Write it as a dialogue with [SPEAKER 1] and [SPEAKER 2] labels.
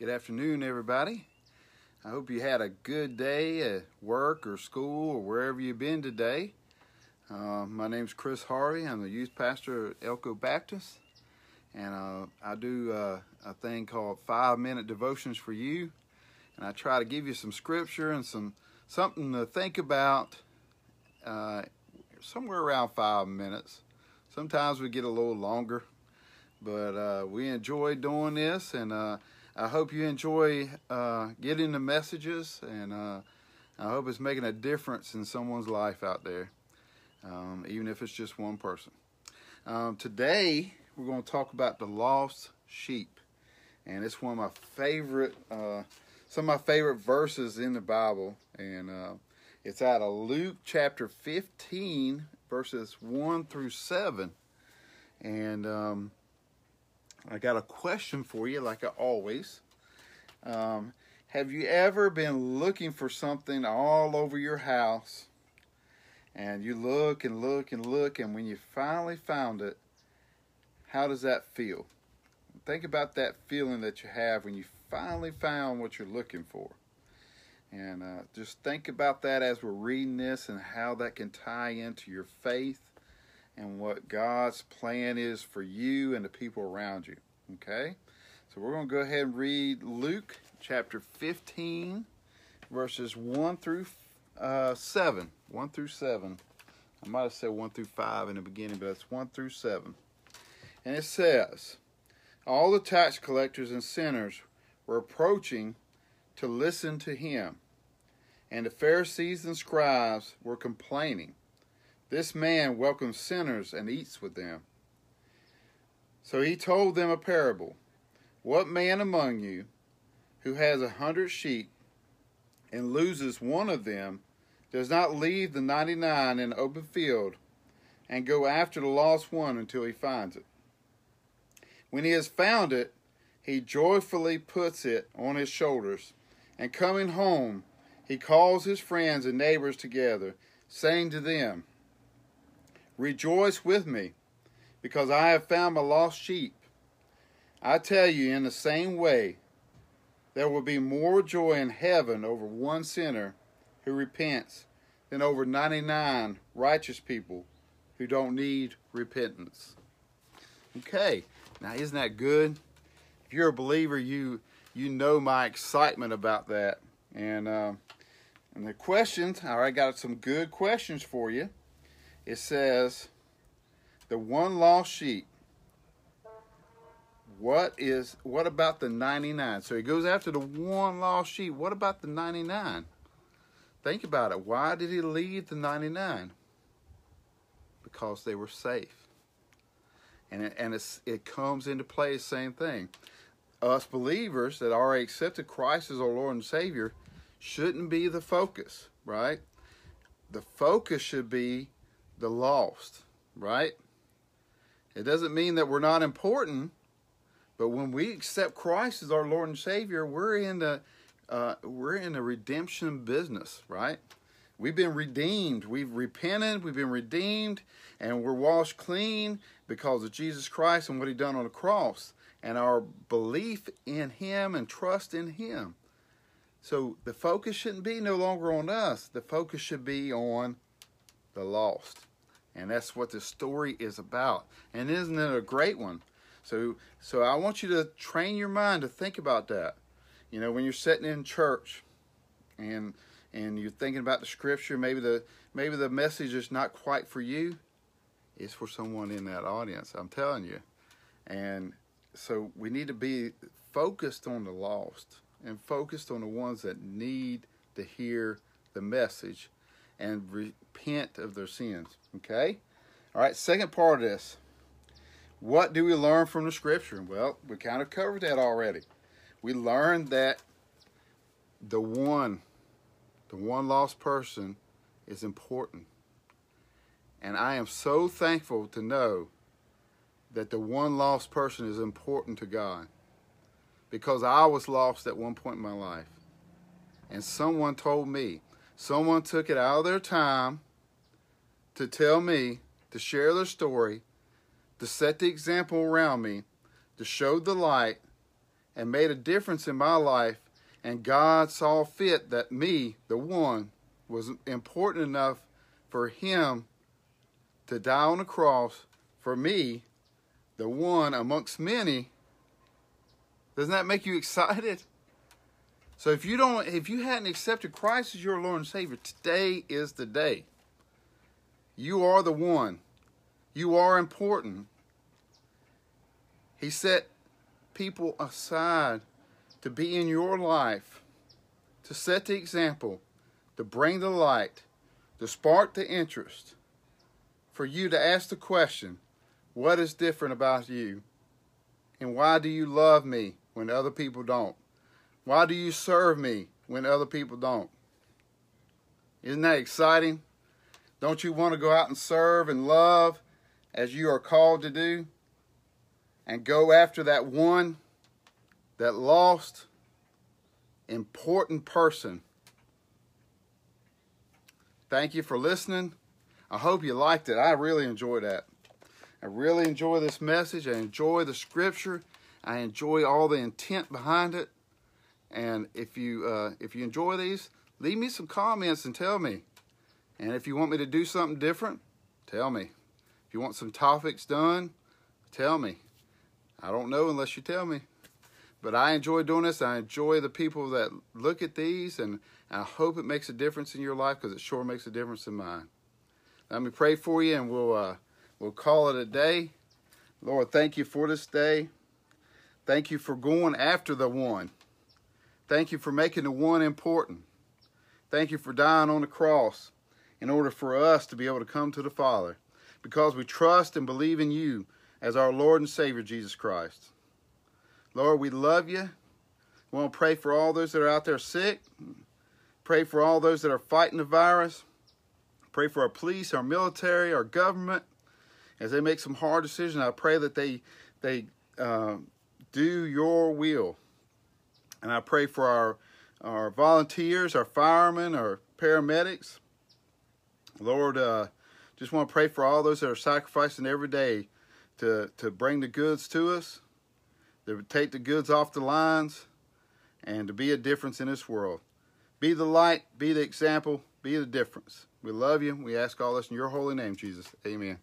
[SPEAKER 1] Good afternoon, everybody. I hope you had a good day at work or school or wherever you've been today. Uh, my name's Chris Harvey. I'm the youth pastor at Elko Baptist, and uh, I do uh, a thing called Five Minute Devotions for You. And I try to give you some scripture and some something to think about uh, somewhere around five minutes. Sometimes we get a little longer, but uh, we enjoy doing this, and uh, I hope you enjoy uh, getting the messages, and uh, I hope it's making a difference in someone's life out there, um, even if it's just one person. Um, today, we're going to talk about the lost sheep, and it's one of my favorite, uh, some of my favorite verses in the Bible, and uh, it's out of Luke chapter 15, verses 1 through 7, and um, I got a question for you, like I always. Um, have you ever been looking for something all over your house? And you look and look and look, and when you finally found it, how does that feel? Think about that feeling that you have when you finally found what you're looking for. And uh, just think about that as we're reading this and how that can tie into your faith and what God's plan is for you and the people around you. Okay? So we're going to go ahead and read Luke chapter 15, verses 1 through uh, 7. 1 through 7. I might have said 1 through 5 in the beginning, but it's 1 through 7. And it says, All the tax collectors and sinners were approaching to listen to him. And the Pharisees and scribes were complaining. This man welcomes sinners and eats with them. So he told them a parable. What man among you who has a hundred sheep and loses one of them does not leave the ninety nine in the open field and go after the lost one until he finds it? When he has found it, he joyfully puts it on his shoulders, and coming home, he calls his friends and neighbors together, saying to them, Rejoice with me, because I have found my lost sheep. I tell you, in the same way, there will be more joy in heaven over one sinner who repents than over 99 righteous people who don't need repentance. Okay, now isn't that good? If you're a believer, you you know my excitement about that. And uh, and the questions, all right, got some good questions for you it says, the one lost sheep. What is what about the 99? So he goes after the one lost sheep. What about the 99? Think about it. Why did he leave the 99? Because they were safe. And it, and it comes into play same thing. Us believers that already accepted Christ as our Lord and Savior shouldn't be the focus, right? The focus should be the lost, right? It doesn't mean that we're not important, but when we accept Christ as our Lord and Savior, we're in the uh, we're in the redemption business, right? We've been redeemed. We've repented. We've been redeemed, and we're washed clean because of Jesus Christ and what He done on the cross, and our belief in Him and trust in Him. So the focus shouldn't be no longer on us. The focus should be on the lost. And that's what the story is about. And isn't it a great one? So so I want you to train your mind to think about that. You know, when you're sitting in church and and you're thinking about the scripture, maybe the maybe the message is not quite for you, it's for someone in that audience. I'm telling you. And so we need to be focused on the lost and focused on the ones that need to hear the message and repent of their sins. Okay? All right, second part of this. What do we learn from the scripture? Well, we kind of covered that already. We learned that the one, the one lost person is important. And I am so thankful to know that the one lost person is important to God because I was lost at one point in my life. And someone told me, someone took it out of their time to tell me, to share their story, to set the example around me, to show the light, and made a difference in my life, and God saw fit that me, the one, was important enough for Him to die on the cross for me, the one amongst many. Doesn't that make you excited? So if you don't, if you hadn't accepted Christ as your Lord and Savior, today is the day. You are the one. You are important. He set people aside to be in your life, to set the example, to bring the light, to spark the interest, for you to ask the question, what is different about you? And why do you love me when other people don't? Why do you serve me when other people don't? Isn't that exciting? Don't you want to go out and serve and love as you are called to do? And go after that one, that lost, important person. Thank you for listening. I hope you liked it. I really enjoyed that. I really enjoy this message. I enjoy the scripture. I enjoy all the intent behind it. And if you uh, if you enjoy these, leave me some comments and tell me. And if you want me to do something different, tell me. If you want some topics done, tell me. I don't know unless you tell me. But I enjoy doing this. I enjoy the people that look at these, and I hope it makes a difference in your life because it sure makes a difference in mine. Let me pray for you, and we'll uh, we'll call it a day. Lord, thank you for this day. Thank you for going after the one. Thank you for making the one important. Thank you for dying on the cross in order for us to be able to come to the Father because we trust and believe in you as our Lord and Savior, Jesus Christ. Lord, we love you. We want to pray for all those that are out there sick. Pray for all those that are fighting the virus. Pray for our police, our military, our government as they make some hard decisions. I pray that they they uh, do your will and I pray for our, our volunteers, our firemen, our paramedics. Lord, uh, just want to pray for all those that are sacrificing every day to, to bring the goods to us, to take the goods off the lines, and to be a difference in this world. Be the light, be the example, be the difference. We love you. We ask all this in your holy name, Jesus. Amen.